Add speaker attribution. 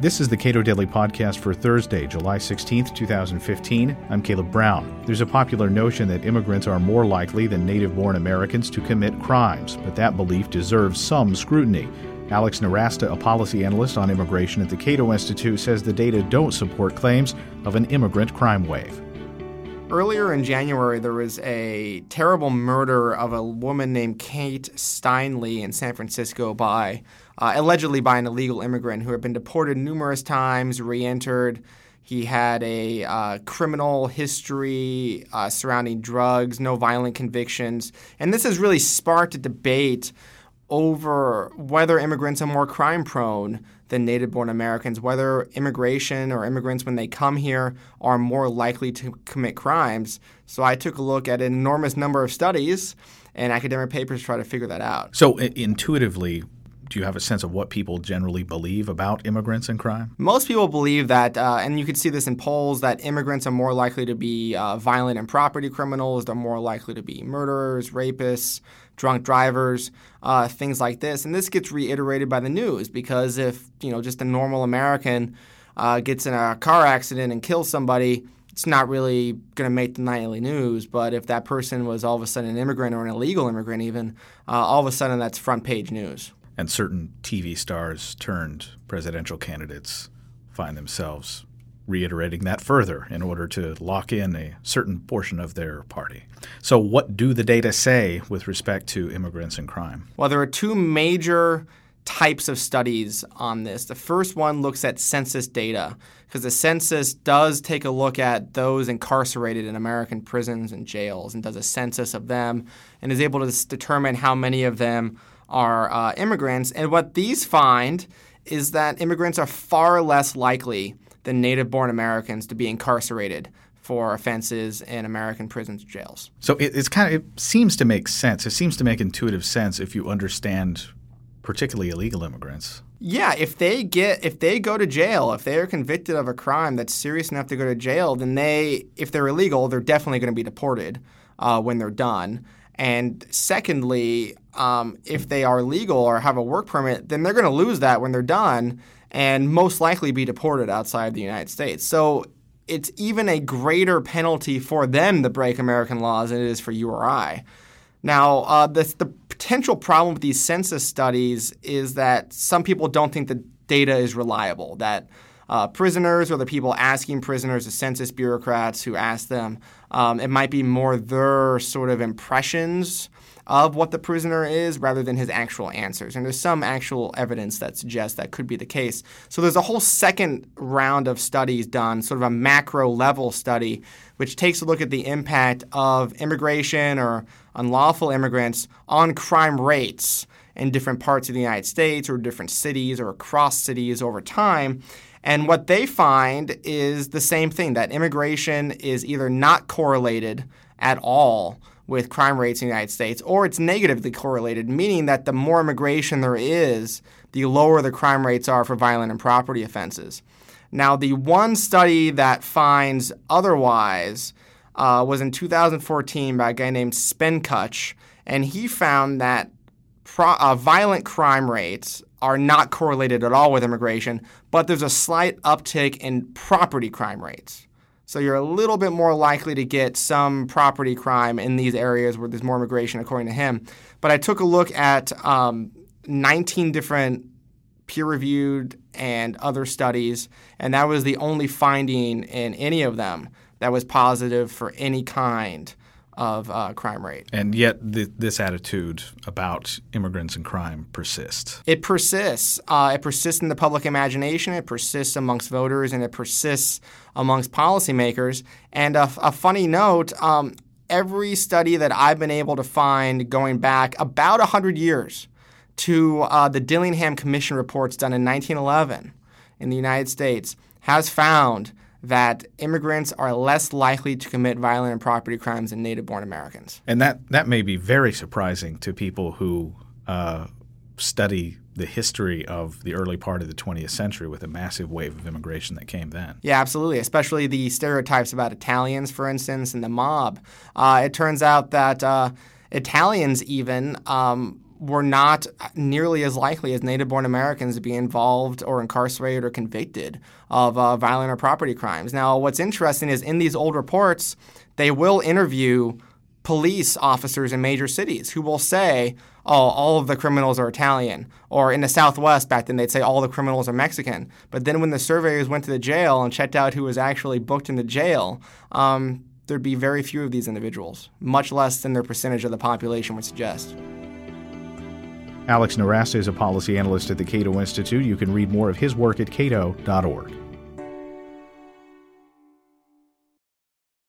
Speaker 1: This is the Cato Daily Podcast for Thursday, July 16th, 2015. I'm Caleb Brown. There's a popular notion that immigrants are more likely than native born Americans to commit crimes, but that belief deserves some scrutiny. Alex Nowrasteh, a policy analyst on immigration at the Cato Institute, says the data don't support claims of an immigrant crime wave.
Speaker 2: Earlier in January, there was a terrible murder of a woman named Kate Steinle in San Francisco by uh, allegedly by an illegal immigrant who had been deported numerous times, re-entered. He had a uh, criminal history uh, surrounding drugs, no violent convictions, and this has really sparked a debate over whether immigrants are more crime prone than native born Americans, whether immigration or immigrants, when they come here, are more likely to commit crimes. So I took a look at an enormous number of studies and academic papers to try to figure that out.
Speaker 1: So, intuitively, do you have a sense of what people generally believe about immigrants and crime?
Speaker 2: Most people believe that, uh, and you can see this in polls, that immigrants are more likely to be uh, violent and property criminals. They're more likely to be murderers, rapists, drunk drivers, uh, things like this. And this gets reiterated by the news because if you know just a normal American uh, gets in a car accident and kills somebody, it's not really going to make the nightly news. But if that person was all of a sudden an immigrant or an illegal immigrant, even uh, all of a sudden that's front page news
Speaker 1: and certain TV stars turned presidential candidates find themselves reiterating that further in order to lock in a certain portion of their party. So, what do the data say with respect to immigrants and crime?
Speaker 2: Well, there are two major types of studies on this. The first one looks at census data because the census does take a look at those incarcerated in American prisons and jails and does a census of them and is able to determine how many of them are uh, immigrants. And what these find is that immigrants are far less likely than native born Americans to be incarcerated for offenses in American prisons and jails.
Speaker 1: So it, it's kind of it seems to make sense. It seems to make intuitive sense if you understand particularly illegal immigrants.
Speaker 2: Yeah, if they get if they go to jail, if they are convicted of a crime that's serious enough to go to jail, then they if they're illegal, they're definitely going to be deported uh, when they're done. And secondly, um, if they are legal or have a work permit, then they're going to lose that when they're done and most likely be deported outside the United States. So it's even a greater penalty for them to break American laws than it is for you or I. Now, uh, the, the potential problem with these census studies is that some people don't think the data is reliable, that uh, prisoners or the people asking prisoners, the census bureaucrats who ask them, um, it might be more their sort of impressions of what the prisoner is rather than his actual answers. And there's some actual evidence that suggests that could be the case. So there's a whole second round of studies done, sort of a macro level study, which takes a look at the impact of immigration or unlawful immigrants on crime rates in different parts of the United States or different cities or across cities over time. And what they find is the same thing that immigration is either not correlated at all with crime rates in the United States, or it's negatively correlated, meaning that the more immigration there is, the lower the crime rates are for violent and property offenses. Now, the one study that finds otherwise uh, was in 2014 by a guy named Spenkuch, and he found that pro- uh, violent crime rates are not correlated at all with immigration, but there's a slight uptick in property crime rates. So you're a little bit more likely to get some property crime in these areas where there's more immigration, according to him. But I took a look at um, 19 different peer reviewed and other studies, and that was the only finding in any of them that was positive for any kind of uh, crime rate.
Speaker 1: And yet, th- this attitude about immigrants and crime persists.
Speaker 2: It persists. Uh, it persists in the public imagination. It persists amongst voters, and it persists amongst policymakers. And a, a funny note: um, every study that I've been able to find going back about hundred years to uh, the Dillingham Commission reports done in 1911 in the United States has found that immigrants are less likely to commit violent and property crimes than native born Americans.
Speaker 1: And that, that may be very surprising to people who uh, study the history of the early part of the 20th century with a massive wave of immigration that came then.
Speaker 2: Yeah, absolutely. Especially the stereotypes about Italians, for instance, and the mob. Uh, it turns out that uh, Italians, even, um, were not nearly as likely as native born Americans to be involved or incarcerated or convicted of uh, violent or property crimes. Now, what's interesting is in these old reports, they will interview police officers in major cities who will say, oh, all of the criminals are Italian. Or in the Southwest back then, they'd say all the criminals are Mexican. But then when the surveyors went to the jail and checked out who was actually booked in the jail, um, there'd be very few of these individuals, much less than their percentage of the population would suggest.
Speaker 1: Alex Nowrasteh is a policy analyst at the Cato Institute. You can read more of his work at cato.org.